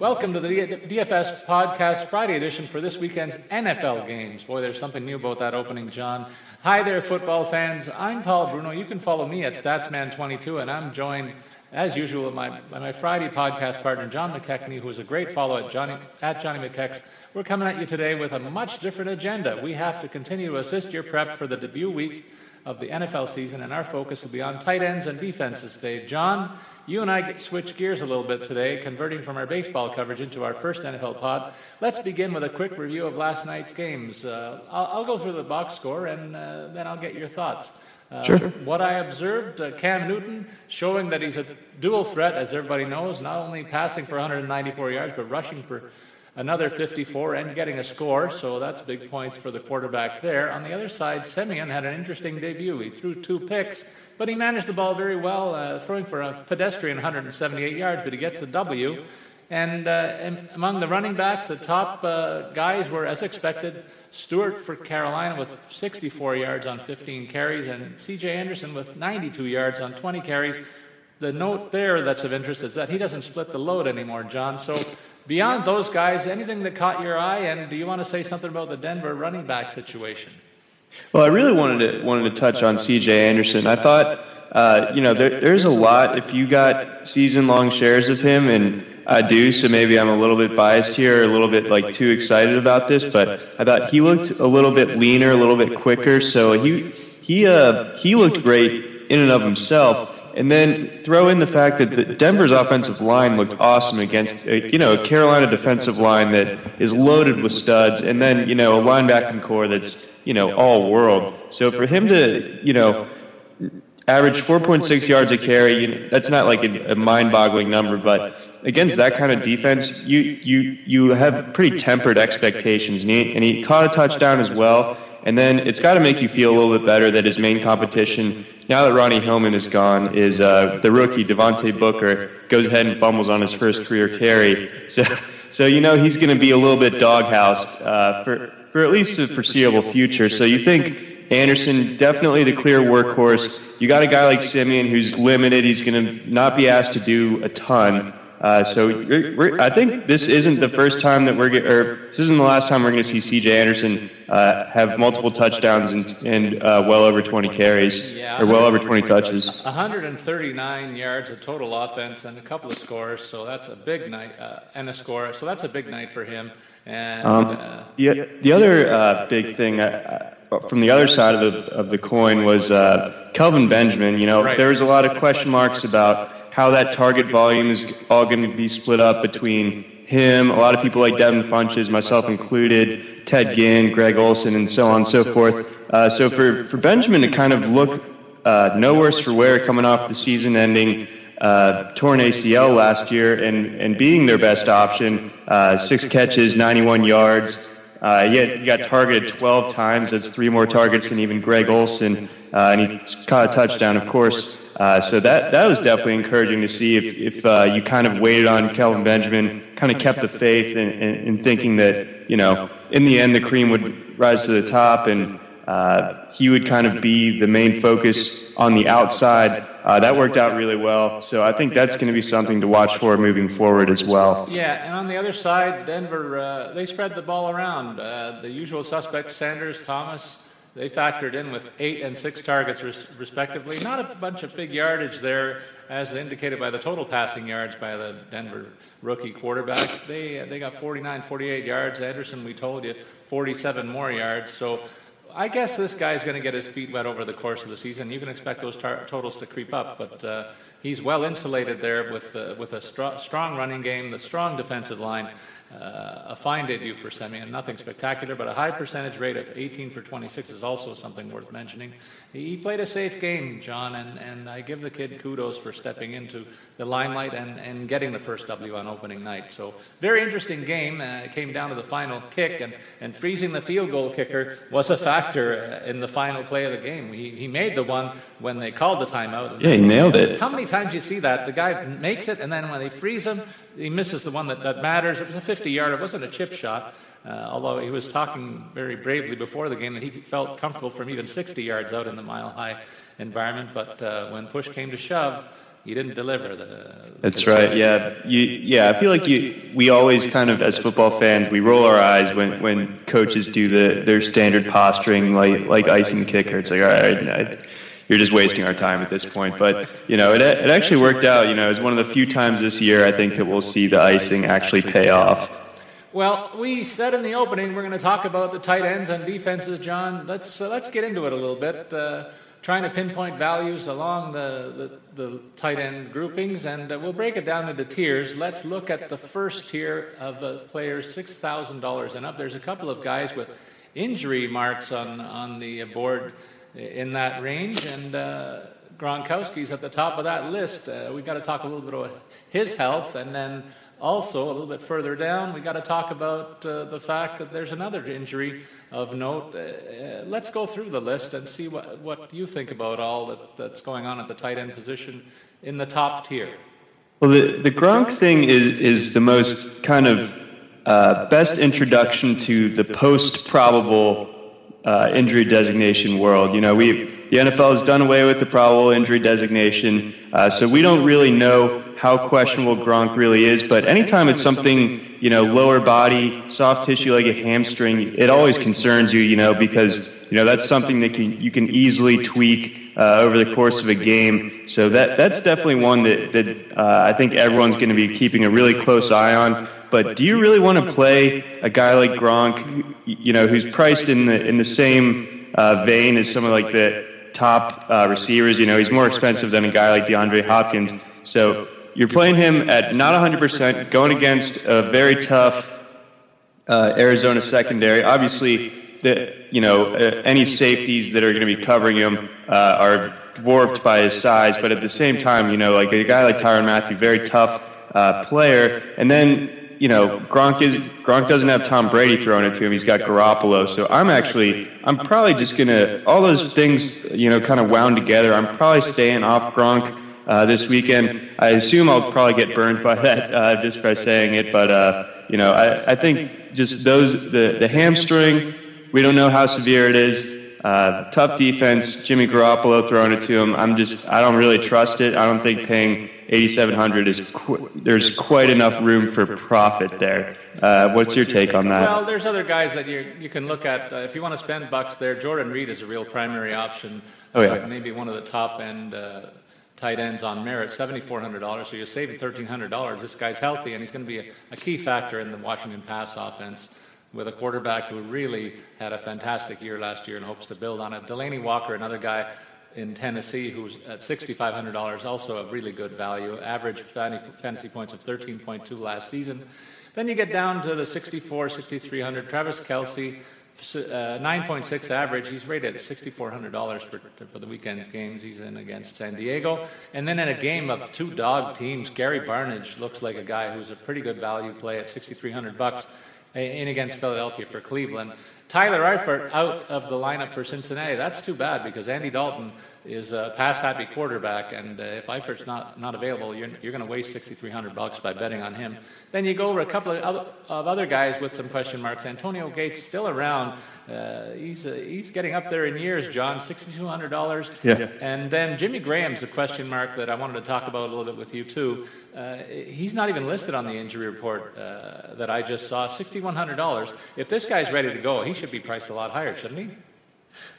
Welcome to the DFS Podcast Friday edition for this weekend's NFL games. Boy, there's something new about that opening, John. Hi there, football fans. I'm Paul Bruno. You can follow me at Statsman22, and I'm joined, as usual, by my, my Friday podcast partner, John McKechnie, who is a great follow at Johnny, at Johnny McKechs. We're coming at you today with a much different agenda. We have to continue to assist your prep for the debut week of the NFL season, and our focus will be on tight ends and defenses today. John, you and I switch gears a little bit today, converting from our baseball coverage into our first NFL pod. Let's begin with a quick review of last night's games. Uh, I'll, I'll, go through the box score, and uh, then I'll get your thoughts. Uh, sure. What I observed, uh, Cam Newton showing that he's a dual threat, as everybody knows, not only passing for 194 yards, but rushing for another 54 and getting a score, so that's big points for the quarterback there. On the other side, Siemian had an interesting debut. He threw two picks, but he managed the ball very well, uh, throwing for a pedestrian 178 yards, but he gets a W. And, uh, and among the running backs, the top uh, guys were, as expected, Stewart for Carolina with 64 yards on 15 carries, and C.J. Anderson with 92 yards on 20 carries. The note there that's of interest is that he doesn't split the load anymore, John. So Beyond those guys, anything that caught your eye, and do you want to say something about the Denver running back situation? Well, I really wanted to wanted to touch on C.J. Anderson. I thought, uh, you know, there, there's a lot. If you got season long shares of him, and I do, so maybe I'm a little bit biased here, or a little bit like too excited about this, but I thought he looked a little bit leaner, a little bit quicker. So he he uh, he looked great in and of himself. And then throw in the fact that the Denver's offensive line looked awesome against, a, uh, you know, a Carolina defensive line that is loaded with studs, and then you know a linebacking core that's you know all world. So for him to you know average 4.6 yards a carry, you know, that's not like a, a mind-boggling number, but against that kind of defense, you you you have pretty tempered expectations, and he, and he caught a touchdown as well. And then it's got to make you feel a little bit better that his main competition, now that Ronnie Hillman is gone, is uh, the rookie Devontae Booker goes ahead and fumbles on his first career carry. So, so you know he's going to be a little bit doghoused uh, for for at least the foreseeable future. So you think Anderson definitely the clear workhorse. You got a guy like Siemian who's limited. He's going to not be asked to do a ton. Uh, so we're, we're, I think this isn't the first time that we're, or this isn't the last time we're going to see C.J. Anderson uh, have multiple touchdowns and, and uh, well over 20 carries, or well over 20 touches. 139 yards of total offense and a couple of scores, so that's a big night, uh, and a score, so that's a big night for him. And um, uh, the, the other uh, big thing from the other side of the, of the coin was Kelvin Benjamin. You know, right. there was a lot of question marks about how that target volume is all going to be split up between him, a lot of people like Devin Funchess, myself included, Ted Ginn, Greg Olsen, and so on and so forth. Uh, so for, for Benjamin to kind of look uh, no worse for wear coming off the season ending uh, torn ACL last year and, and being their best option, uh, six catches, 91 yards. Uh, he, had, he got targeted 12 times. That's three more targets than even Greg Olsen. Uh, and he caught a touchdown, of course. Uh, so that that was definitely encouraging to see if, if uh, you kind of waited on Kelvin Benjamin, kind of kept the faith in, in, in, thinking that, you know, in the end the cream would rise to the top and uh, he would kind of be the main focus on the outside. Uh, that worked out really well. So I think that's going to be something to watch for moving forward as well. Yeah, and on the other side, Denver, uh, they spread the ball around. the usual suspects, Sanders, Thomas, they factored in with eight and six targets, res- respectively. Not a bunch of big yardage there, as indicated by the total passing yards by the Denver rookie quarterback. They, they got 49, 48 yards. Anderson, we told you, 47 more yards. So I guess this guy's going to get his feet wet over the course of the season. You can expect those tar- totals to creep up, but uh, he's well insulated there with, uh, with a str- strong running game, the strong defensive line. Uh, a fine debut for Siemian, nothing spectacular, but a high percentage rate of 18 for 26 is also something worth mentioning. He played a safe game, John, and, and I give the kid kudos for stepping into the limelight and, and getting the first W on opening night. So, very interesting game. Uh, it came down to the final kick, and, and freezing the field goal kicker was a factor uh, in the final play of the game. He, he made the one when they called the timeout. Yeah, he nailed it. How many times do you see that? The guy makes it, and then when they freeze him, he misses the one that, that matters. It was a 50 50 yarder. It wasn't a chip shot, uh, although he was talking very bravely before the game that he felt comfortable from even 60 yards out in the mile high environment. But uh, when push came to shove, he didn't deliver. The, That's right. Yeah, you, yeah. I feel like you. We always kind of, as football fans, we roll our eyes when, when coaches do the their standard posturing, like like icing the kicker. It's like, all right, you're just wasting our time at this point. But you know, it, it actually worked out. You know, it's one of the few times this year I think that we'll see the icing actually pay off. Well, we said in the opening we're going to talk about the tight ends and defenses, John. Let's uh, let's get into it a little bit. Uh, trying to pinpoint values along the, the, the tight end groupings, and uh, we'll break it down into tiers. Let's look at the first tier of uh, players, six thousand dollars and up. There's a couple of guys with injury marks on on the board in that range, and. Uh, Gronkowski's at the top of that list. Uh, we've got to talk a little bit about his health, and then also, a little bit further down, we've got to talk about uh, the fact that there's another injury of note. Uh, uh, let's go through the list and see what, what you think about all that, that's going on at the tight end position in the top tier. Well, the, the Gronk thing is, is the most kind of uh, best introduction to the post probable uh, injury designation world. You know, we the NFL has done away with the probable injury designation, uh, so we don't really know how questionable Gronk really is. But anytime it's something, you know, lower body, soft tissue like a hamstring, it always concerns you, you know, because you know that's something that can, you can easily tweak uh, over the course of a game. So that that's definitely one that that uh, I think everyone's going to be keeping a really close eye on. But do you really want to play a guy like Gronk, you know, who's priced in the in the same uh, vein as some of like the top uh, receivers? You know, he's more expensive than a guy like DeAndre Hopkins. So you're playing him at not 100%, going against a very tough uh, Arizona secondary. Obviously, the, you know, uh, any safeties that are going to be covering him uh, are dwarfed by his size, but at the same time, you know, like a guy like Tyrann Mathieu, very tough uh, player, and then you know, Gronk is Gronk doesn't have Tom Brady throwing it to him. He's got Garoppolo. So I'm actually I'm probably just gonna all those things you know kind of wound together. I'm probably staying off Gronk uh, this weekend. I assume I'll probably get burned by that uh, just by saying it, but uh, you know, I, I think just those the the hamstring. We don't know how severe it is. Uh, tough defense. Jimmy Garoppolo throwing it to him. I'm just I don't really trust it. I don't think paying 8,700 is qu- there's quite enough room for profit there. Uh, what's your take on that? Well, there's other guys that you you can look at uh, if you want to spend bucks there. Jordan Reed is a real primary option. Oh yeah. maybe one of the top end. Uh, tight ends on merit, $7,400. So you're saving $1,300. This guy's healthy, and he's going to be a, a key factor in the Washington pass offense with a quarterback who really had a fantastic year last year and hopes to build on it. Delanie Walker, another guy in Tennessee who's at $6,500, also a really good value. Average fantasy points of 13.2 last season. Then you get down to the 64, 6,300. Travis Kelce, uh, 9.6 average. He's rated at $6,400 for, for the weekend's games. He's in against San Diego. And then in a game of two dog teams, Gary Barnidge looks like a guy who's a pretty good value play at 6,300 bucks in against Philadelphia for Cleveland. Tyler Eifert out of the lineup for Cincinnati. That's too bad because Andy Dalton is a pass-happy quarterback, and uh, if Eifert's not, not available, you're, you're going to waste 6,300 bucks by betting on him. Then you go over a couple of other, of other guys with some question marks. Antonio Gates still around. Uh, he's uh, he's getting up there in years, John. $6,200. Yeah. And then Jimmy Graham's a question mark that I wanted to talk about a little bit with you too. Uh, he's not even listed on the injury report uh, that I just saw. $6,100. If this guy's ready to go, he should be priced a lot higher, shouldn't he?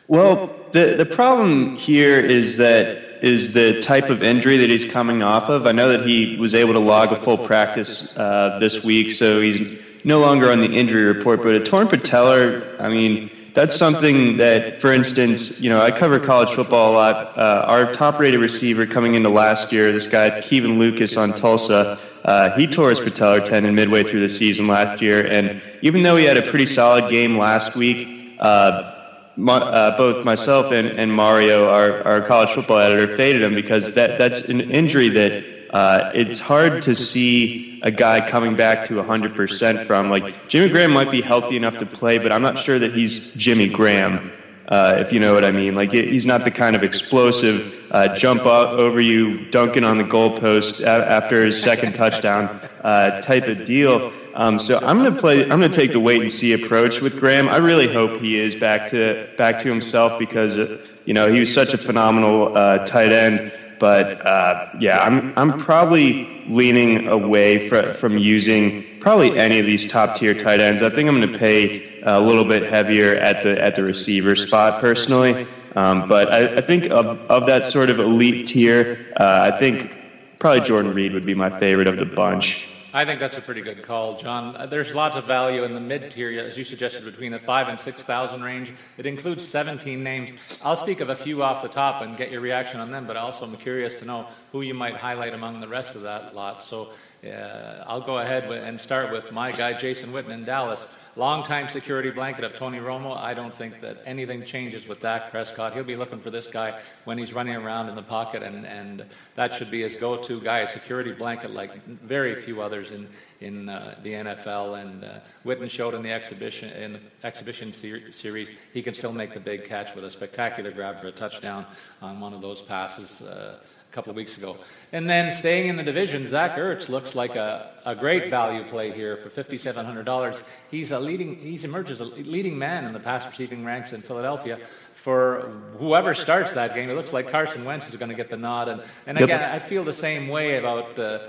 Well, the the problem here is that is the type of injury that he's coming off of. I know that he was able to log a full practice uh, this week, so he's no longer on the injury report. But a torn patellar, I mean, that's something that, for instance, you know, I cover college football a lot. Uh, our top-rated receiver coming into last year, this guy Kevin Lucas on Tulsa. Uh, he tore his patellar tendon midway through the season last year, and even though he had a pretty solid game last week, uh, my, uh, both myself and, and Mario, our, our college football editor, faded him because that, that's an injury that uh, it's hard to see a guy coming back to 100% from. Like, Jimmy Graham might be healthy enough to play, but I'm not sure that he's Jimmy Graham. Uh, if you know what I mean. Like he's not the kind of explosive uh, jump up over you, dunking on the goalpost after his second touchdown uh, type of deal. Um, so I'm going to play. I'm going to take the wait and see approach with Graham. I really hope he is back to back to himself because uh, you know he was such a phenomenal uh, tight end. But uh, yeah, I'm I'm probably leaning away fr- from using probably any of these top tier tight ends. I think I'm going to pay a little bit heavier at the at the receiver spot personally. Um, but I, I, think of, of that sort of elite tier, uh, I think probably Jordan Reed would be my favorite of the bunch. I think that's a pretty good call, John. Uh, there's lots of value in the mid tier, as you suggested, between the five and six thousand range. It includes 17 names. I'll speak of a few off the top and get your reaction on them, but also I'm curious to know who you might highlight among the rest of that lot. So uh, I'll go ahead and start with my guy, Jason in Dallas longtime security blanket of Tony Romo. I don't think that anything changes with Dak Prescott. He'll be looking for this guy when he's running around in the pocket, and, and that should be his go to guy, a security blanket like very few others in, in uh, the NFL. And uh, Witten showed in the exhibition, in the exhibition ser- series he can still make the big catch with a spectacular grab for a touchdown on one of those passes. Uh, a couple of weeks ago. And then staying in the division, Zach Ertz looks like a, a great value play here for $5,700. He's a leading, he's emerged as a leading man in the pass receiving ranks in Philadelphia. For whoever starts that game, it looks like Carson Wentz is going to get the nod. And, and again, I feel the same way about uh,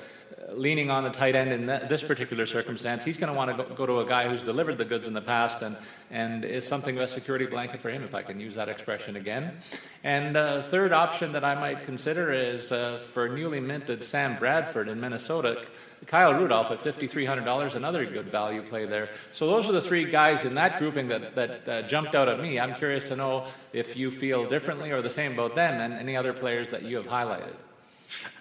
leaning on the tight end in this particular circumstance. He's going to want to go, go, to a guy who's delivered the goods in the past and, and is something of a security blanket for him, if I can use that expression again. And uh, third option that I might consider is uh, for newly minted Sam Bradford in Minnesota. Kyle Rudolph at $5,300, another good value play there. So those are the three guys in that grouping that, that uh, jumped out at me. I'm curious to know if you feel differently or the same about them and any other players that you have highlighted.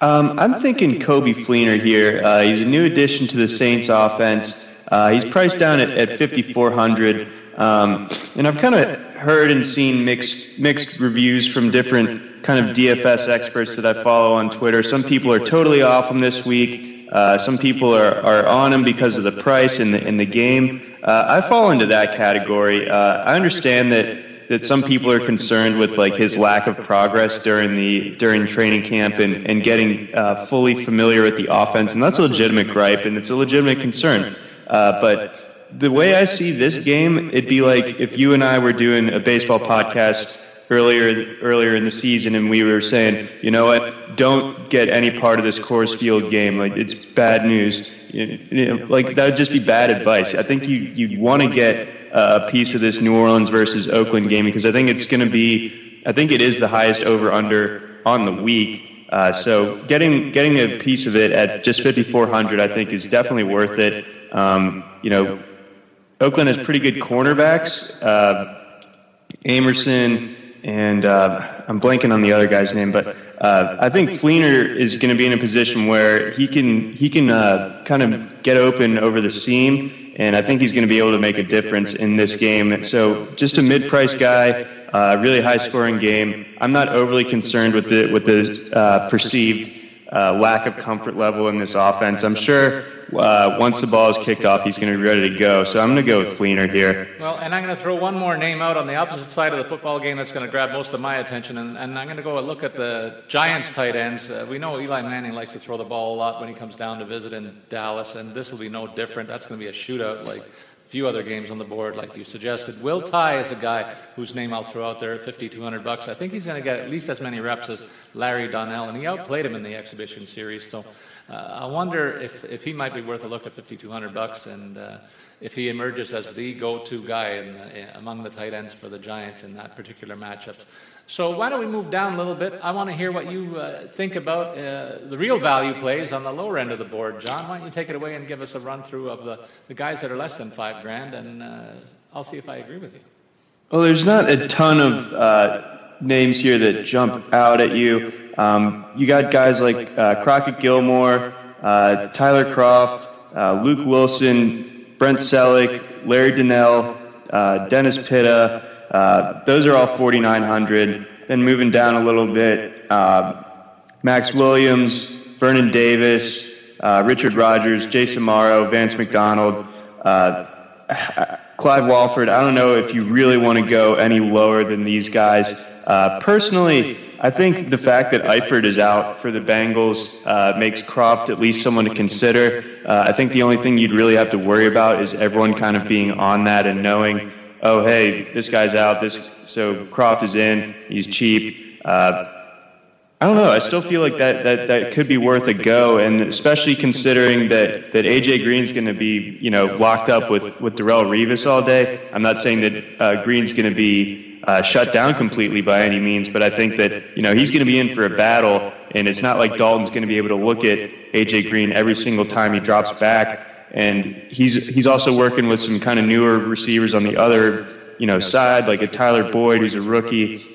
Um, I'm thinking Coby Fleener here. Uh, he's a new addition to the Saints offense. Uh, he's priced down at, at 5,400. Um, and I've kind of heard and seen mixed mixed reviews from different kind of DFS experts that I follow on Twitter. Some people are totally off him this week. Uh, some people are, are on him because of the price in the in the game. Uh, I fall into that category. Uh, I understand that that some people are concerned with like his lack of progress during the during training camp and, and getting uh, fully familiar with the offense, and that's a legitimate gripe and it's a legitimate concern. Uh, but the way I see this game, it'd be like if you and I were doing a baseball podcast earlier earlier in the season, and we were saying, you know what, don't get any part of this Coors Field game. Like it's bad news. You know, like that would just be bad advice. I think you you want to get a piece of this New Orleans versus Oakland game because I think it's going to be. I think it is the highest over under on the week. Uh, so getting getting a piece of it at just 5400 I think is definitely worth it. Um, you know, Oakland has pretty good cornerbacks. Uh, Amerson and uh, I'm blanking on the other guy's name, but uh, I think Fleener is going to be in a position where he can he can uh, kind of get open over the seam, and I think he's going to be able to make a difference in this game. So just a mid-price guy, uh, really high-scoring game. I'm not overly concerned with the with the uh, perceived uh, lack of comfort level in this offense. I'm sure uh, once the ball is kicked off, he's going to be ready to go. So I'm going to go with Fleener here. Well, and I'm going to throw one more name out on the opposite side of the football game that's going to grab most of my attention, and, and I'm going to go and look at the Giants tight ends. Uh, we know Eli Manning likes to throw the ball a lot when he comes down to visit in Dallas, and this will be no different. That's going to be a shootout like few other games on the board, like you suggested. Will Tye is a guy whose name I'll throw out there at 5,200 bucks. I think he's going to get at least as many reps as Larry Donnell, and he outplayed him in the exhibition series. So uh, I wonder if, if he might be worth a look at 5,200 bucks, and uh, if he emerges as the go-to guy in the, among the tight ends for the Giants in that particular matchup. So why don't we move down a little bit? I want to hear what you uh, think about uh, the real value plays on the lower end of the board. John, why don't you take it away and give us a run through of the, the guys that are less than five grand, and uh, I'll see if I agree with you. Well, there's not a ton of uh, names here that jump out at you. Um, you got guys like uh, Crockett Gilmore, uh, Tyler Kroft, Luke Wilson, Brent Celek, Larry Donnell, Dennis Pitta. Uh, those are all 4,900. Then moving down a little bit, uh, Maxx Williams, Vernon Davis, uh, Richard Rodgers, Jason Morrow, Vance McDonald, uh, Clive Walford. I don't know if you really want to go any lower than these guys. Uh, personally, I think the fact that Eifert is out for the Bengals uh, makes Kroft at least someone to consider. Uh, I think the only thing you'd really have to worry about is everyone kind of being on that and knowing oh, hey, this guy's out. This so Kroft is in. He's cheap. Uh, I don't know. I still feel like that, that, that could be worth a go, and especially considering that, that AJ Green's going to be you know locked up with with Darrelle Revis all day. I'm not saying that uh, Green's going to be uh, shut down completely by any means, but I think that you know he's going to be in for a battle, and it's not like Dalton's going to be able to look at AJ Green every single time he drops back and he's he's also working with some kind of newer receivers on the other you know side, like a Tyler Boyd who's a rookie.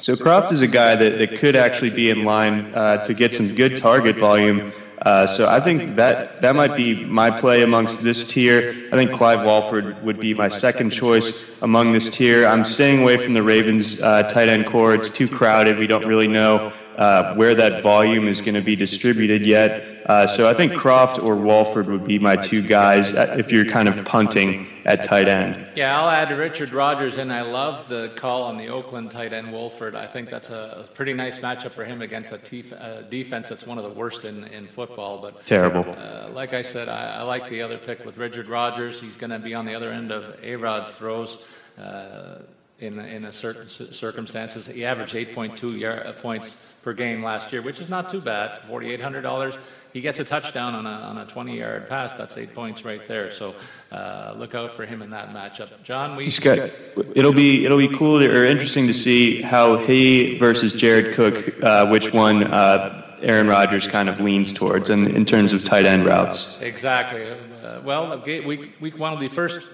So Kroft is a guy that, that could actually be in line uh, to get some good target volume. Uh, so I think that that might be my play amongst this tier. I think Clive Walford would be my second choice among this tier. I'm staying away from the Ravens uh, tight end core. It's too crowded. We don't really know uh, where that volume is going to be distributed yet. Uh, so I think Kroft or Walford would be my two guys uh, if you're kind of punting at tight end. Yeah, I'll add Richard Rodgers, and I love the call on the Oakland tight end Walford. I think that's a, a pretty nice matchup for him against a tef- uh, defense that's one of the worst in, in football. But terrible. Uh, like I said, I, I, like the other pick with Richard Rodgers. He's going to be on the other end of A Rod's throws. Uh, in, in a certain circumstances, he averaged 8.2 yard, uh, points per game last year, which is not too bad. $4,800. He gets a touchdown on a, on a 20 yard pass. That's eight points right there. So uh, look out for him in that matchup. John, we. Got, it'll be it'll be cool or interesting to see how he versus Jared Cook, uh, which one uh, Aaron Rodgers kind of leans towards in, in terms of tight end routes. Exactly. Uh, well, week, week one will be first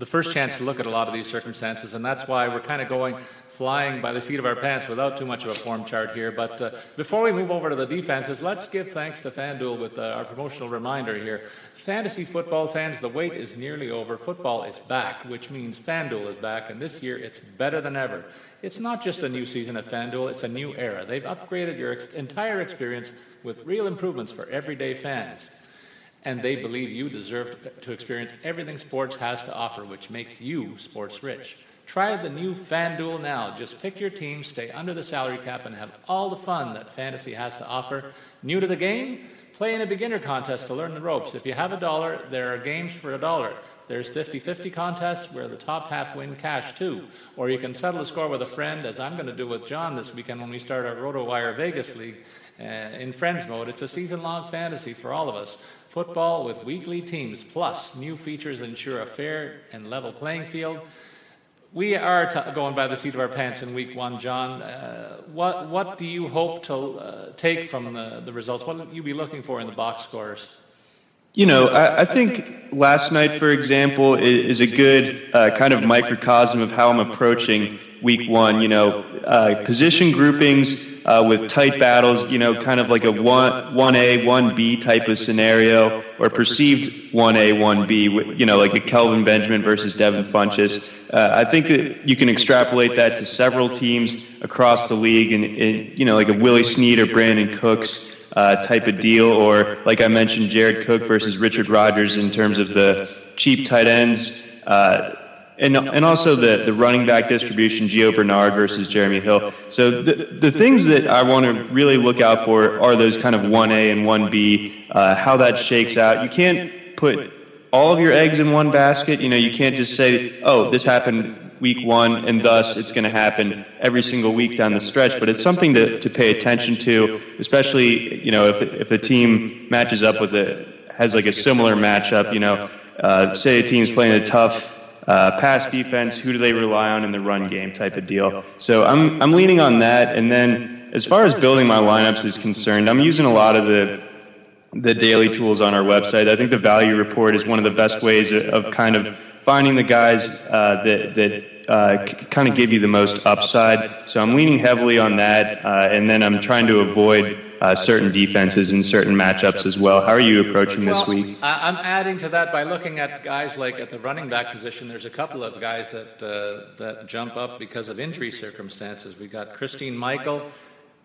the first chance to look at a lot of these circumstances, and that's why we're kind of going flying by the seat of our pants without too much of a form chart here. But uh, before we move over to the defenses, let's give thanks to FanDuel with uh, our promotional reminder here. Fantasy football fans, the wait is nearly over. Football is back, which means FanDuel is back, and this year it's better than ever. It's not just a new season at FanDuel, it's a new era. They've upgraded your ex- entire experience with real improvements for everyday fans and they believe you deserve to experience everything sports has to offer, which makes you sports rich. Try the new FanDuel now. Just pick your team, stay under the salary cap, and have all the fun that fantasy has to offer. New to the game? play in a beginner contest to learn the ropes. If you have a dollar, there are games for a dollar. There's 50 50 contests where the top half win cash too. Or you can settle a score with a friend, as I'm going to do with John this weekend when we start our RotoWire Vegas League uh, in Friends mode. It's a season long fantasy for all of us. Football with weekly teams, plus new features ensure a fair and level playing field. We are t- going by the seat of our pants in week one, John. Uh, what, what do you hope to uh, take from the, the results? What will you be looking for in the box scores? You know, I, I think last night, for example, is, a good uh, kind of microcosm of how I'm approaching week one. You know, uh, position groupings uh, with tight battles. You know, kind of like a one one A one B type of scenario, or perceived one A one B. You know, like a Kelvin Benjamin versus Devin Funchess. Uh, I think that you can extrapolate that to several teams across the league, and, and you know, like a Willie Snead or Brandin Cooks. Uh, type of deal, or like I mentioned, Jared Cook versus Richard Rodgers in terms of the cheap tight ends. Uh, and and also the the running back distribution, Gio Bernard versus Jeremy Hill. So the the things that I want to really look out for are those kind of one A and one B, uh, how that shakes out. You can't put all of your eggs in one basket. You know, you can't just say, oh, this happened week one, and thus it's going to happen every single week down the stretch. But it's something to, to pay attention to, especially you know if if a team matches up with a has like a similar matchup. You know, uh, say a team's playing a tough uh, pass defense, who do they rely on in the run game type of deal. So I'm, I'm leaning on that. And then as far as building my lineups is concerned, I'm using a lot of the the daily tools on our website. I think the value report is one of the best ways of kind of finding the guys uh, that that uh, kind of give you the most upside. So I'm leaning heavily on that, uh, and then I'm trying to avoid uh, certain defenses and certain matchups as well. How are you approaching this week? I'm adding to that by looking at guys like at the running back position. There's a couple of guys that uh, that jump up because of injury circumstances. We've got Christine Michael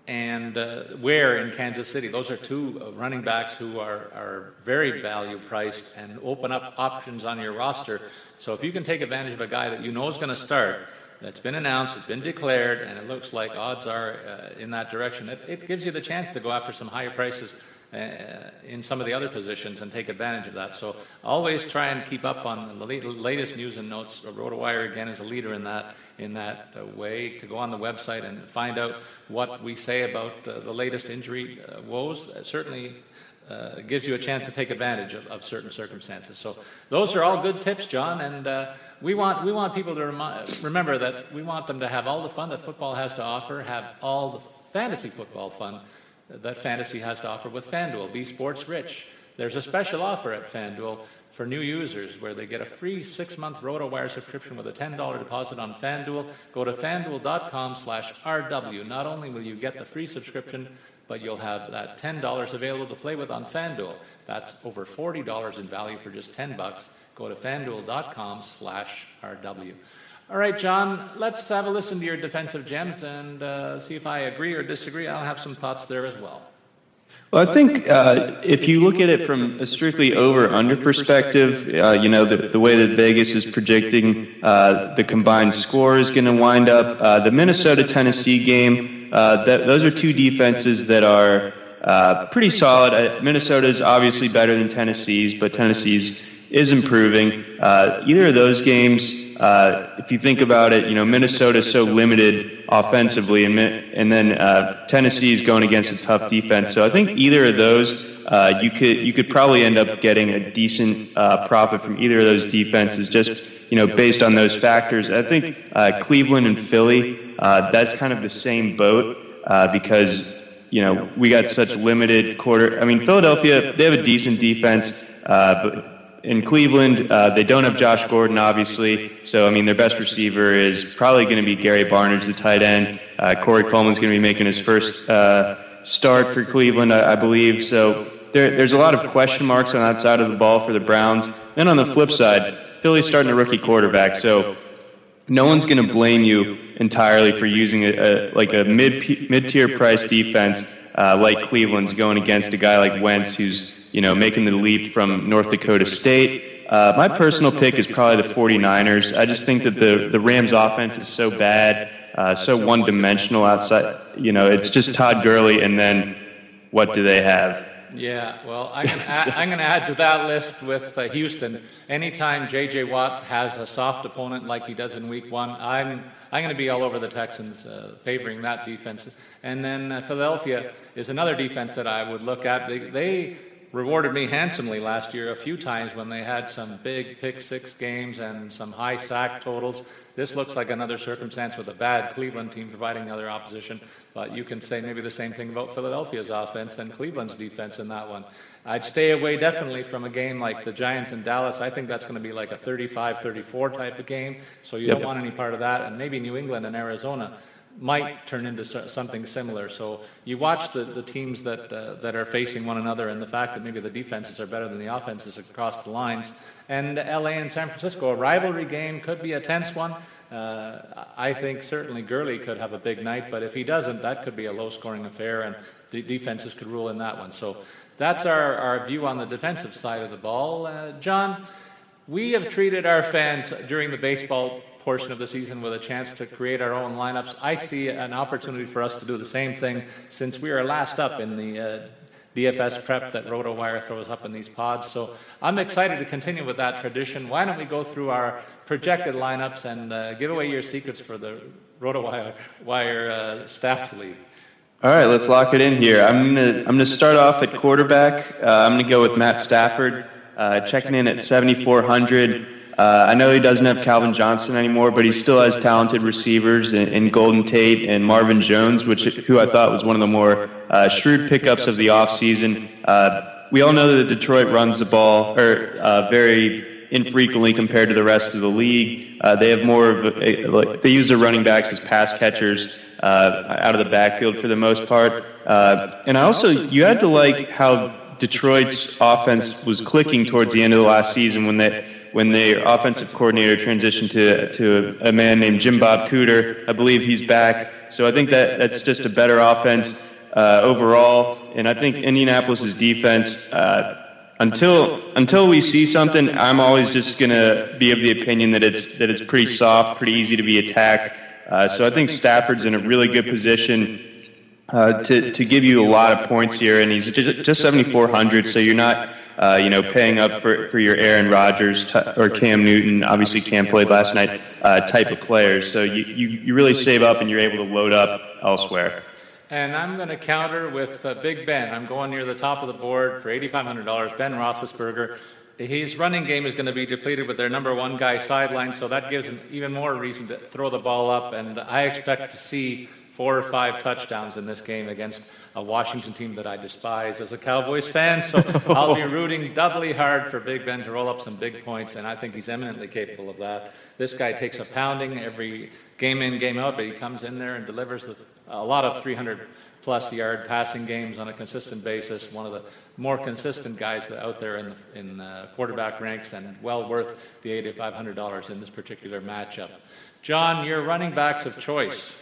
and uh, Ware in Kansas City. Those are two running backs who are, are very value priced and open up options on your roster. So if you can take advantage of a guy that you know is going to start, that's been announced, it's been declared, and it looks like odds are uh, in that direction. It, it, gives you the chance to go after some higher prices uh, in some of the other positions and take advantage of that. So always try and keep up on the latest news and notes. RotoWire again is a leader in that in that uh, way. To go on the website and find out what we say about uh, the latest injury uh, woes certainly uh, gives you a chance to take advantage of, of, certain circumstances. So those are all good tips, John. And uh, we want we want people to remi- remember that we want them to have all the fun that football has to offer, have all the fantasy football fun that fantasy has to offer with FanDuel. Be sports rich. There's a special offer at FanDuel for new users where they get a free six-month RotoWire subscription with a $10 deposit on FanDuel. Go to fanduel.com slash RW. Not only will you get the free subscription, but you'll have that $10 available to play with on FanDuel. That's over $40 in value for just 10 bucks. Go to fanduel.com slash RW. All right, John, let's have a listen to your defensive gems and uh, see if I agree or disagree. I'll have some thoughts there as well. Well, I think uh, if you look at it from a strictly over-under perspective, uh, you know, the, the, way that Vegas is predicting uh, the combined score is going to wind up, uh, the Minnesota-Tennessee game, uh, that, those are two defenses that are uh, pretty solid. Minnesota is obviously better than Tennessee's, but Tennessee's is improving. either of those games uh, if you think about it, you know Minnesota is so limited offensively, and and then uh, Tennessee is going against a tough defense. So I think either of those, uh, you could you could probably end up getting a decent uh, profit from either of those defenses, just you know based on those factors. I think uh, Cleveland and Philly, uh, that's kind of the same boat because you know we got such limited quarter. I mean Philadelphia, they have a decent defense, but in Cleveland, uh, they don't have Josh Gordon, obviously. So, I mean, their best receiver is probably going to be Gary Barnidge, the tight end. Uh, Corey Coleman's going to be making his first uh, start for Cleveland, I, I believe. So, there, there's a lot of question marks on that side of the ball for the Browns. Then on the flip side, Philly's starting a rookie quarterback. So, no one's going to blame you entirely for using a, a like a mid mid tier price defense uh, like Cleveland's going against a guy like Wentz who's you know making the leap from North Dakota State. Uh, my personal pick is probably the 49ers. I just think that the the Rams offense is so bad, uh, so one dimensional outside. You know, it's just Todd Gurley, and then what do they have? Yeah, well, I'm going to add to that list with uh, Houston. Anytime J.J. Watt has a soft opponent like he does in Week One, I'm I'm going to be all over the Texans, uh, favoring that defense. And then uh, Philadelphia is another defense that I would look at. They, they rewarded me handsomely last year a few times when they had some big pick six games and some high sack totals. This looks like another circumstance with a bad Cleveland team providing other opposition, but you can say maybe the same thing about Philadelphia's offense and Cleveland's defense in that one. I'd stay away definitely from a game like the Giants and Dallas. I think that's going to be like a 35 34 type of game, so you yep. don't want any part of that, and maybe New England and Arizona might turn into something similar. So you watch the, the teams that, uh, that are facing one another and the fact that maybe the defenses are better than the offenses across the lines. And LA and San Francisco, a rivalry game could be a tense one. Uh, I think certainly Gurley could have a big night, but if he doesn't, that could be a low scoring affair and the defenses could rule in that one. So that's our, our view on the defensive side of the ball. Uh, John, we have treated our fans during the baseball portion of the season with a chance to create our own lineups. I see an opportunity for us to do the same thing since we are last up in the uh, DFS prep that RotoWire throws up in these pods. So I'm excited to continue with that tradition. Why don't we go through our projected lineups and uh, give away your secrets for the RotoWire wire, uh, staff league? All right, let's lock it in here. I'm gonna I'm gonna start off at quarterback. Uh, I'm gonna go with Matt Stafford, uh, checking in at 7,400. Uh, I know he doesn't have Calvin Johnson anymore, but he still has talented receivers in, in Golden Tate and Marvin Jones, which who I thought was one of the more uh, shrewd pickups of the offseason. Uh, we all know that Detroit runs the ball or uh, very infrequently compared to the rest of the league. Uh, they have more of a, like, they use their running backs as pass catchers uh, out of the backfield for the most part. and I also you had to like how Detroit's offense was clicking towards the end of the last season when they when their offensive coordinator transitioned to to a man named Jim Bob Cooter. I believe he's back. So I think that that's just a better offense uh, overall. And I think Indianapolis's defense. Uh, until until we see something, I'm always just gonna be of the opinion that it's that it's pretty soft, pretty easy to be attacked. Uh, so I think Stafford's in a really good position uh, to to give you a lot of points here, and he's just 7,400. So you're not uh, you know, paying up for, for your Aaron Rodgers or Cam Newton, obviously Cam played last night, uh, type of players. So you, you, you really save up and you're able to load up elsewhere. And I'm going to counter with uh, Big Ben. I'm going near the top of the board for $8,500. Ben Roethlisberger. His running game is going to be depleted with their number one guy sidelined, so that gives him even more reason to throw the ball up. And I expect to see four or five touchdowns in this game against a Washington team that I despise as a Cowboys fan. So I'll be rooting doubly hard for Big Ben to roll up some big points, and I think he's eminently capable of that. This guy takes a pounding every game in, game out, but he comes in there and delivers a lot of 300 plus yard passing games on a consistent basis. One of the more consistent guys out there in the in the quarterback ranks, and well worth the $8,500 in this particular matchup. John, your running backs of choice.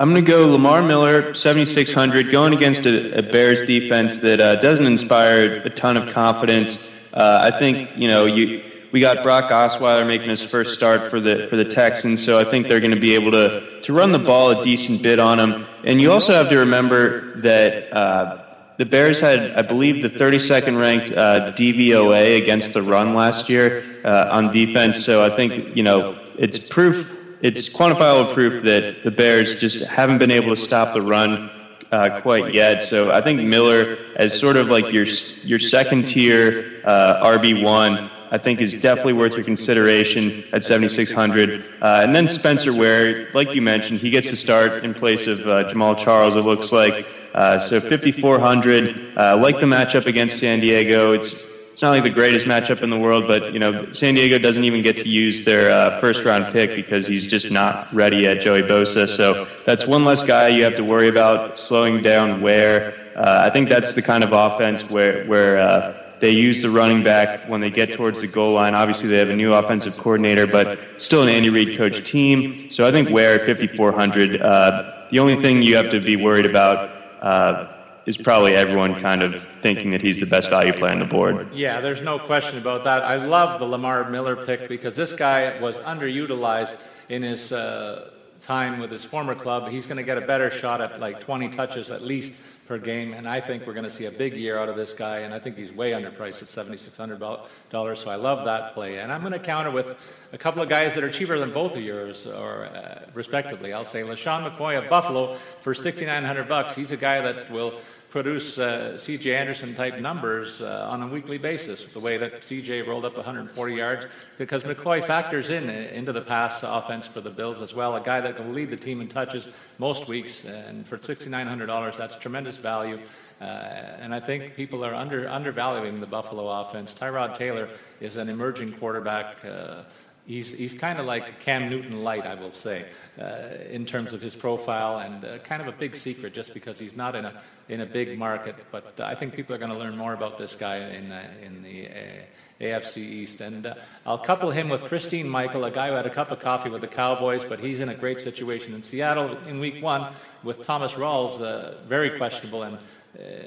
I'm going to go Lamar Miller, 7,600, going against a, a Bears defense that uh, doesn't inspire a ton of confidence. Uh, I think, you know, you, we got Brock Osweiler making his first start for the for the Texans, so I think they're going to be able to to run the ball a decent bit on him. And you also have to remember that uh, the Bears had, I believe, the 32nd ranked uh, DVOA against the run last year uh, on defense. So I think you know it's proof it's quantifiable proof that the Bears just haven't been able to stop the run uh, quite yet. So I think Miller, as sort of like your your second tier uh, RB one, I think is definitely worth your consideration at 7,600. Uh, and then Spencer Ware, like you mentioned, he gets to start in place of uh, Jamaal Charles. It looks like. Uh, so 5,400. Uh, like the matchup against San Diego, it's it's not like the greatest matchup in the world, but you know San Diego doesn't even get to use their uh, first round pick because he's just not ready yet, Joey Bosa. So that's one less guy you have to worry about slowing down. Ware uh, I think that's the kind of offense where where uh, they use the running back when they get towards the goal line. Obviously, they have a new offensive coordinator, but still an Andy Reid coach team. So I think at 5400. Uh, the only thing you have to be worried about uh, is probably everyone kind of thinking that he's the best value play on the board. Yeah, there's no question about that. I love the Lamar Miller pick because this guy was underutilized in his uh, time with his former club, he's going to get a better shot at like 20 touches at least per game. And I think we're going to see a big year out of this guy. And I think he's way underpriced at $7,600. So I love that play. And I'm going to counter with a couple of guys that are cheaper than both of yours, or uh, respectively. I'll say LeSean McCoy of Buffalo for 6,900 bucks. He's a guy that will produce uh, C.J. Anderson type numbers uh, on a weekly basis. The way that C.J. rolled up 140 yards, because McCoy factors in uh, into the pass offense for the Bills as well. A guy that can lead the team in touches most weeks, and for $6,900, that's tremendous value. Uh, and I think people are under undervaluing the Buffalo offense. Tyrod Taylor is an emerging quarterback. Uh, He's, he's kind of like Cam Newton light, I will say, uh, in terms of his profile, and uh, kind of a big secret just because he's not in a, in a big market. But I think people are going to learn more about this guy in, uh, in the uh, AFC East. And uh, I'll couple him with Christine Michael, a guy who had a cup of coffee with the Cowboys, but he's in a great situation in Seattle in week one with Thomas Rawls, uh, very questionable and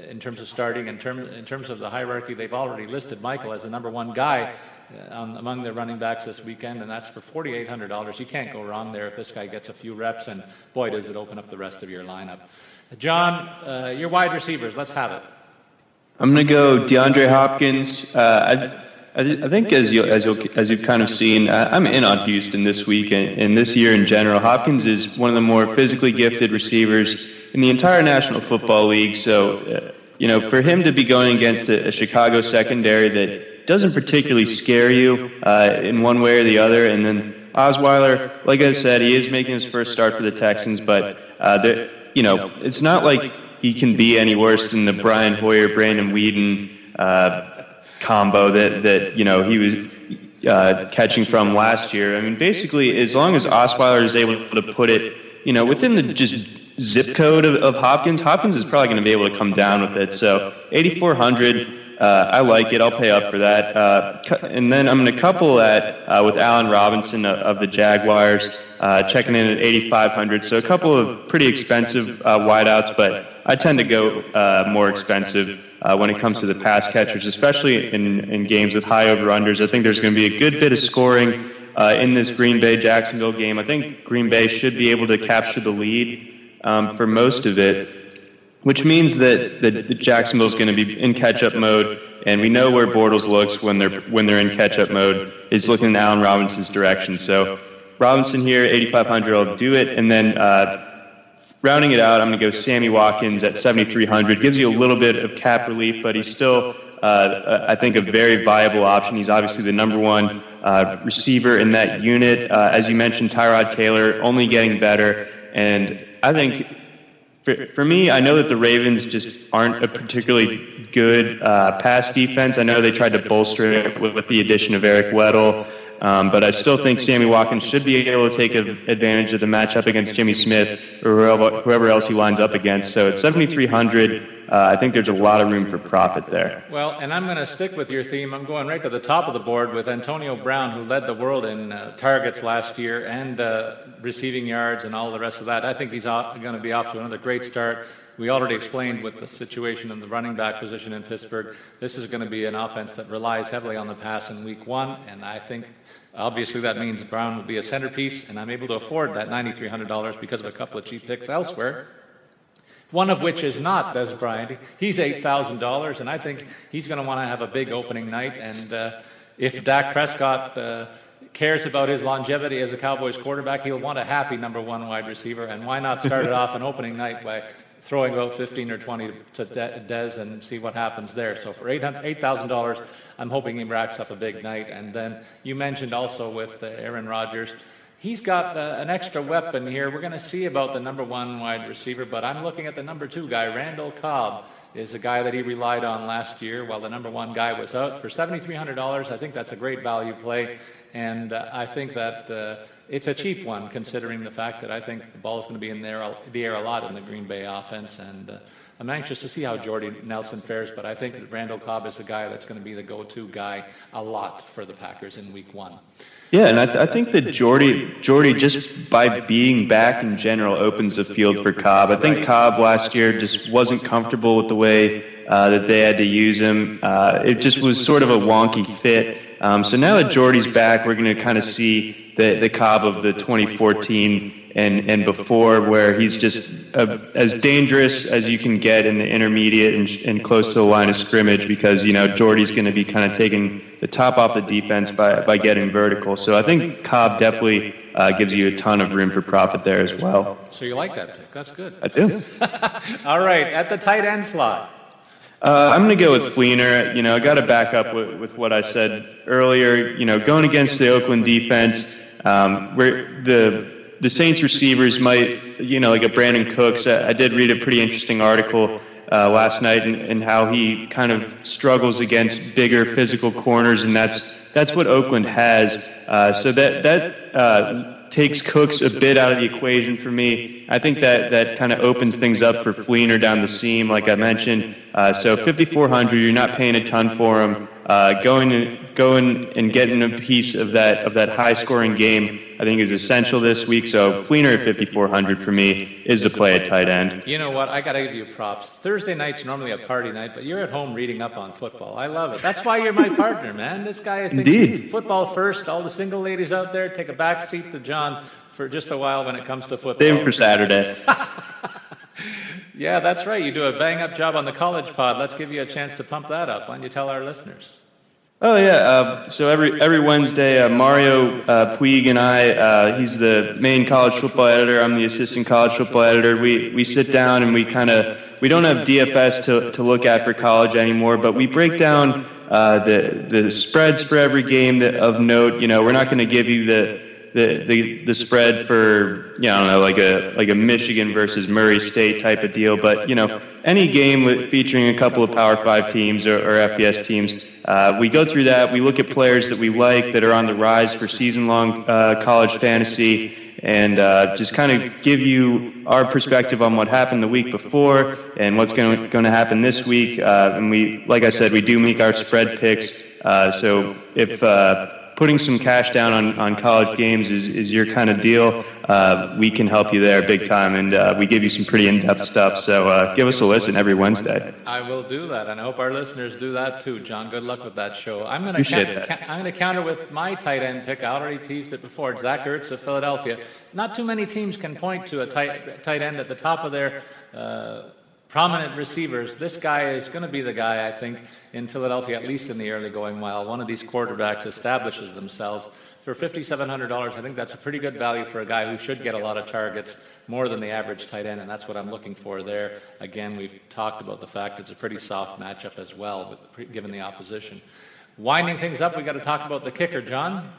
in terms of starting. In, term, in terms of the hierarchy, they've already listed Michael as the number one guy um, among the running backs this weekend, and that's for $4,800. You can't go wrong there if this guy gets a few reps, and boy, does it open up the rest of your lineup. John, uh, your wide receivers, let's have it. I'm going to go DeAndre Hopkins. Uh, I, I, think as you as you as you've kind of seen, I'm in on Houston this week and, and, this year in general. Hopkins is one of the more physically gifted receivers in the entire National Football League. So, uh, you know, for him to be going against a, a Chicago secondary that doesn't particularly scare you uh, in one way or the other. And then Osweiler, like I said, he is making his first start for the Texans, but uh, you know, it's not like he can be any worse than the Brian Hoyer, Brandon Weeden uh, combo that that you know he was. Uh, catching from last year. I mean, basically, as long as Osweiler is able to put it, you know, within the just zip code of, of Hopkins, Hopkins is probably going to be able to come down with it. So, 8,400 uh, I like it. I'll pay up for that. Uh, and then I'm going to couple that uh, with Allen Robinson of, the Jaguars, uh, checking in at 8,500. So a couple of pretty expensive uh, wideouts, but I tend to go uh, more expensive when it comes to the pass catchers, especially in, in games with high over-unders. I think there's going to be a good bit of scoring in this Green Bay Jacksonville game. I think Green Bay should be able to capture the lead um, for most of it which means that, that Jacksonville is going to be in catch-up mode, and we know where Bortles looks when they're when they're in catch-up mode. Is looking in Allen Robinson's direction. So Robinson here, 8,500, I'll do it, and then uh, rounding it out, I'm going to go Sammy Watkins at 7,300. Gives you a little bit of cap relief, but he's still, uh, I think, a very viable option. He's obviously the number one uh, receiver in that unit. Uh, as you mentioned, Tyrod Taylor only getting better, and I think for, for me, I know that the Ravens just aren't a particularly good uh, pass defense. I know they tried to bolster it with, with the addition of Eric Weddle. Um, but I still think Sammy Watkins should be able to take advantage of the matchup against Jimmy Smith or whoever else he lines up against. So at 7,300, uh, I think there's a lot of room for profit there. Well, and I'm going to stick with your theme. I'm going right to the top of the board with Antonio Brown, who led the world in uh, targets last year and uh, receiving yards and all the rest of that. I think he's going to be off to another great start. We already explained with the situation in the running back position in Pittsburgh. This is going to be an offense that relies heavily on the pass in week one, and I think obviously that means Brown will be a centerpiece, and I'm able to afford that $9,300 because of a couple of cheap picks elsewhere. One of which is not Dez Bryant. He's $8,000, and I think he's going to want to have a big opening night. And uh, if Dak Prescott uh, cares about his longevity as a Cowboys quarterback, he'll want a happy number one wide receiver. And why not start it off an opening night by throwing about 15 or 20 to Dez and see what happens there. So for $8,000, I'm hoping he racks up a big night. And then you mentioned also with uh, Aaron Rodgers, he's got uh, an extra weapon here. We're going to see about the number one wide receiver, but I'm looking at the number two guy, Randall Cobb is a guy that he relied on last year while the number one guy was out. For $7,300, I think that's a great value play. And uh, I think that uh, it's a cheap one considering the fact that I think the ball is going to be in there, the air a lot in the Green Bay offense. And uh, I'm anxious to see how Jordy Nelson fares, but I think that Randall Cobb is the guy that's going to be the go to guy a lot for the Packers in week one. Yeah, and I, th- I think that Jordy, Jordy, just by being back in general, opens the field for Cobb. I think Cobb last year just wasn't comfortable with the way uh, that they had to use him. Uh, it just was sort of a wonky fit. Um, so now that Jordy's back, we're going to kind of see the, the Cobb of the 2014 and, and before, where he's just a, as dangerous as you can get in the intermediate and, and close to the line of scrimmage because, you know, Jordy's going to be kind of taking the top off the defense by, by getting vertical. So I think Cobb definitely uh, gives you a ton of room for profit there as well. So you like that pick? That's good. I do. All right, at the tight end slot. Uh, I'm going to go with Fleener. You know, I got to back up with, with what I said earlier. You know, going against the Oakland defense, um, where the the Saints receivers might, you know, like a Brandin Cooks. I, I did read a pretty interesting article uh, last night and, and how he kind of struggles against bigger physical corners, and that's that's what Oakland has. Uh, so that that uh, takes Cooks a bit out of the equation for me. I think that that kind of opens things up for Fleener down the seam, like I mentioned. Uh, so 5,400, you're not paying a ton for him. Uh, going going and getting a piece of that of that high scoring game, I think is essential this week. So Fleener at 5,400 for me is a play at tight end. You know what? I got to give you props. Thursday night's normally a party night, but you're at home reading up on football. I love it. That's why you're my partner, man. This guy thinks Indeed. football first. All the single ladies out there take a back seat to John for just a while when it comes to football. Same for Saturday. yeah, that's right. You do a bang up job on the college pod. Let's give you a chance to pump that up. Why don't you tell our listeners? Oh yeah. Uh, so every every Wednesday, uh, Mario uh, Puig and I, uh, he's the main college football editor. I'm the assistant college football editor. We we sit down and we kind of we don't have DFS to to look at for college anymore, but we break down uh, the the spreads for every game that, of note. You know, we're not going to give you the the, the the spread for you know, I don't know like a like a Michigan versus Murray State type of deal, but you know any game with, featuring a couple of Power Five teams or, or FBS teams, uh, we go through that. We look at players that we like that are on the rise for season long uh, college fantasy. And uh, just kind of give you our perspective on what happened the week before and what's going to happen this week. Uh, and we, like I said, we do make our spread picks. Uh, so if uh, putting some cash down on, on college games is, is your kind of deal, uh, we can help you there big time. And uh, we give you some pretty in depth stuff. So uh, give us a listen every Wednesday. I will do that. And I hope our listeners do that too. John, good luck with that show. I'm going to counter, ca- I'm going to counter with my tight end pick. I already teased it before. Zach Ertz of Philadelphia. Not too many teams can point to a tight, tight end at the top of their uh, prominent receivers. This guy is going to be the guy, I think, in Philadelphia, at least in the early going while one of these quarterbacks establishes themselves. For $5,700, I think that's a pretty good value for a guy who should get a lot of targets, more than the average tight end, and that's what I'm looking for there. Again, we've talked about the fact it's a pretty soft matchup as well, given the opposition. Winding things up, we've got to talk about the kicker, John.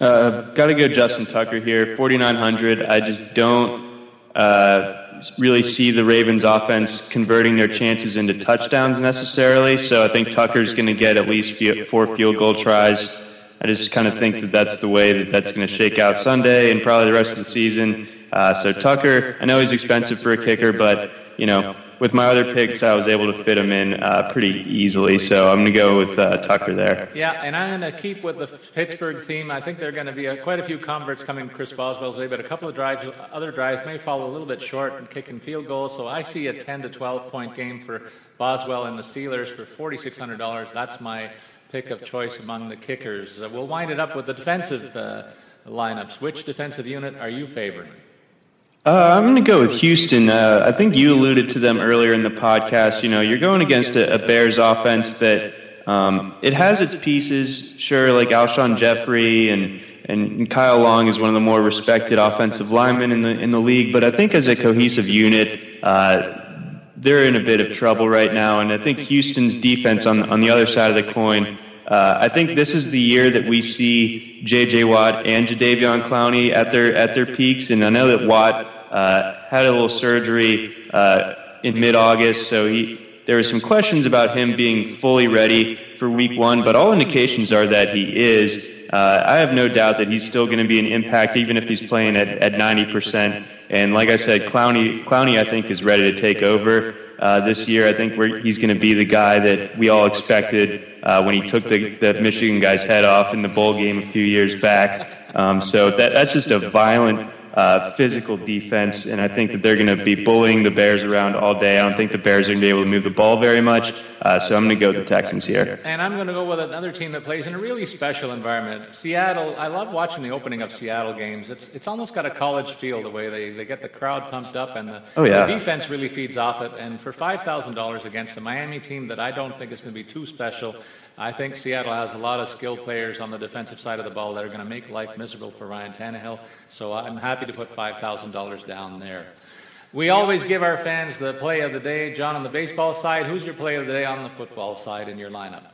Uh, got to go Justin Tucker here, 4,900. I just don't. Uh, really see the Ravens offense converting their chances into touchdowns necessarily. So I think Tucker's going to get at least four field goal tries. I just kind of think that that's the way that that's going to shake out Sunday and probably the rest of the season. Uh, so Tucker, I know he's expensive for a kicker, but you know with my other picks, I was able to fit them in uh, pretty easily. So I'm going to go with uh, Tucker there. Yeah, and I'm going to keep with the Pittsburgh theme. I think there are going to be a, quite a few converts coming Chris Boswell's way, but a couple of drives, other drives may fall a little bit short and kicking field goals. So I see a 10 to 12 point game for Boswell and the Steelers for $4,600. That's my pick of choice among the kickers. Uh, we'll wind it up with the defensive uh, lineups. Which defensive unit are you favoring? Uh, I'm going to go with Houston. Uh, I think you alluded to them earlier in the podcast. You know, you're going against a, a Bears offense that um, it has its pieces. Sure, like Alshon Jeffery and, and Kyle Long is one of the more respected offensive linemen in the in the league. But I think as a cohesive unit, uh, they're in a bit of trouble right now. And I think Houston's defense on on the other side of the coin. Uh, I think this is the year that we see J.J. Watt and Jadeveon Clowney at their at their peaks, and I know that Watt uh, had a little surgery uh, in mid-August, so he there were some questions about him being fully ready for Week One, but all indications are that he is. Uh, I have no doubt that he's still going to be an impact, even if he's playing at, at 90%. And like I said, Clowney, Clowney, I think, is ready to take over uh, this year. I think he's going to be the guy that we all expected uh, when he took the, the Michigan guy's head off in the bowl game a few years back. Um, so that, that's just a violent uh, physical defense, and I think that they're going to be bullying the Bears around all day. I don't think the Bears are going to be able to move the ball very much, uh, so I'm going to go with the Texans here. And I'm going to go with another team that plays in a really special environment. Seattle, I love watching the opening of Seattle games. It's, it's almost got a college feel the way they, they get the crowd pumped up, and the, oh, yeah. the defense really feeds off it. And for $5,000 against the Miami team that I don't think is going to be too special, I think Seattle has a lot of skilled players on the defensive side of the ball that are going to make life miserable for Ryan Tannehill. So I'm happy to put $5,000 down there. We always give our fans the play of the day. John, on the baseball side, who's your play of the day on the football side in your lineup?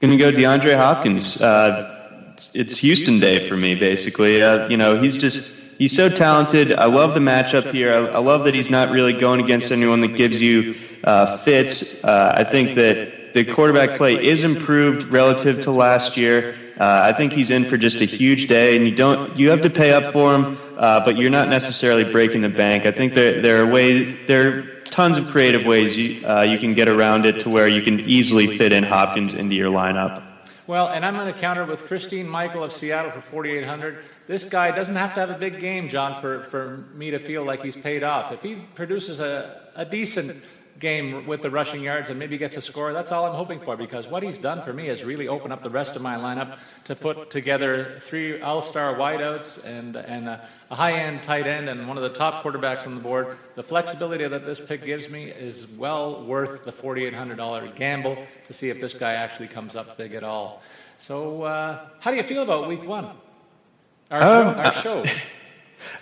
Going to go DeAndre Hopkins. Uh, it's Houston Day for me, basically. Uh, you know, he's just he's so talented. I love the matchup here. I, I, love that he's not really going against anyone that gives you uh, fits. Uh, I think that the quarterback play is improved relative to last year. Uh, I think he's in for just a huge day, and you don't you have to pay up for him, uh, but you're not necessarily breaking the bank. I think there there are ways there are tons of creative ways you uh, you can get around it to where you can easily fit in Hopkins into your lineup. Well, and I'm going to counter with Christine Michael of Seattle for 4,800. This guy doesn't have to have a big game, John, for, for me to feel like he's paid off. If he produces a, a decent game with the rushing yards and maybe gets a score. That's all I'm hoping for because what he's done for me is really open up the rest of my lineup to put together three all-star wideouts and and a, a high-end tight end and one of the top quarterbacks on the board. The flexibility that this pick gives me is well worth the $4,800 gamble to see if this guy actually comes up big at all. So, uh, how do you feel about Week One? Our um, show. Our show.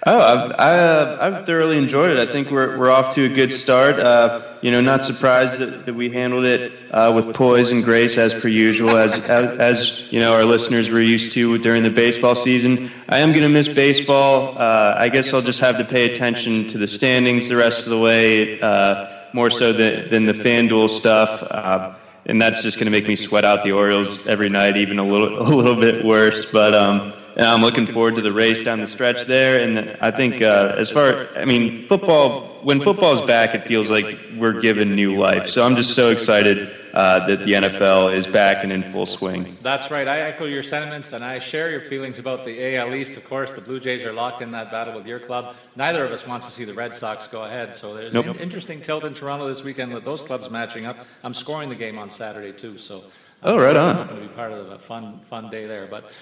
Oh, I've, I, have thoroughly enjoyed it. I think we're, we're off to a good start. Uh, you know, not surprised that, that we handled it uh, with poise and grace as per usual, as, as, as, you know our listeners were used to during the baseball season. I am going to miss baseball. Uh, I guess I'll just have to pay attention to the standings the rest of the way, uh, more so than, than the FanDuel stuff. Uh, and that's just going to make me sweat out the Orioles every night, even a little a little bit worse. But um, and I'm looking forward to the race down the stretch there. And I think uh, as far, I mean, football. When football's back, it feels like we're given new life. So I'm just so excited uh, that the NFL is back and in full swing. That's right. I echo your sentiments, and I share your feelings about the AL East. Of course, the Blue Jays are locked in that battle with your club. Neither of us wants to see the Red Sox go ahead. So there's nope. an interesting tilt in Toronto this weekend with those clubs matching up. I'm scoring the game on Saturday too, so. Oh, right on. I'm going to be part of a fun, fun day there, but.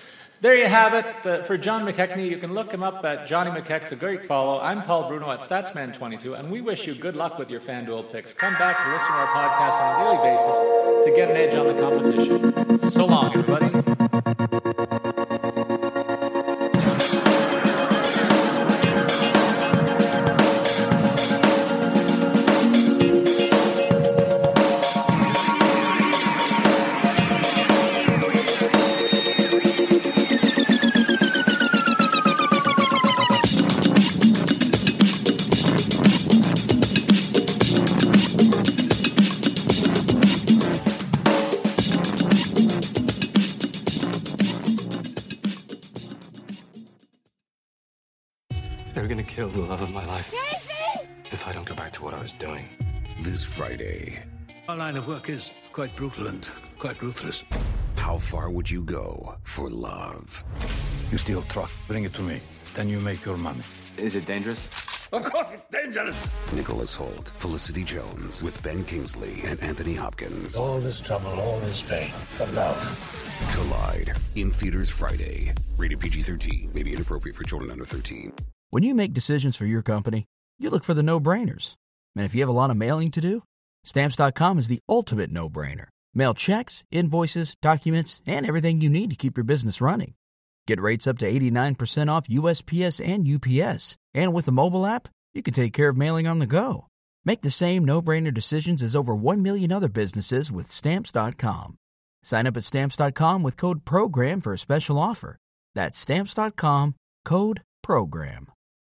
There you have it. Uh, for John McKechnie, you can look him up at Johnny McKechs a great follow. I'm Paul Bruno at Statsman22, and we wish you good luck with your FanDuel picks. Come back and listen to our podcast on a daily basis to get an edge on the competition. So long, everybody. Line of work is quite brutal and quite ruthless. How far would you go for love? You steal truck, bring it to me. Then you make your money. Is it dangerous? Of course it's dangerous! Nicholas Hoult, Felicity Jones, with Ben Kingsley and Anthony Hopkins. All this trouble, all this pain, for love. Collide, in theaters Friday. Rated PG 13, may be inappropriate for children under 13. When you make decisions for your company, you look for the no brainers. And if you have a lot of mailing to do, Stamps.com is the ultimate no brainer. Mail checks, invoices, documents, and everything you need to keep your business running. Get rates up to 89% off USPS and UPS. And with the mobile app, you can take care of mailing on the go. Make the same no brainer decisions as over 1 million other businesses with Stamps.com. Sign up at Stamps.com with code PROGRAM for a special offer. That's Stamps.com code PROGRAM.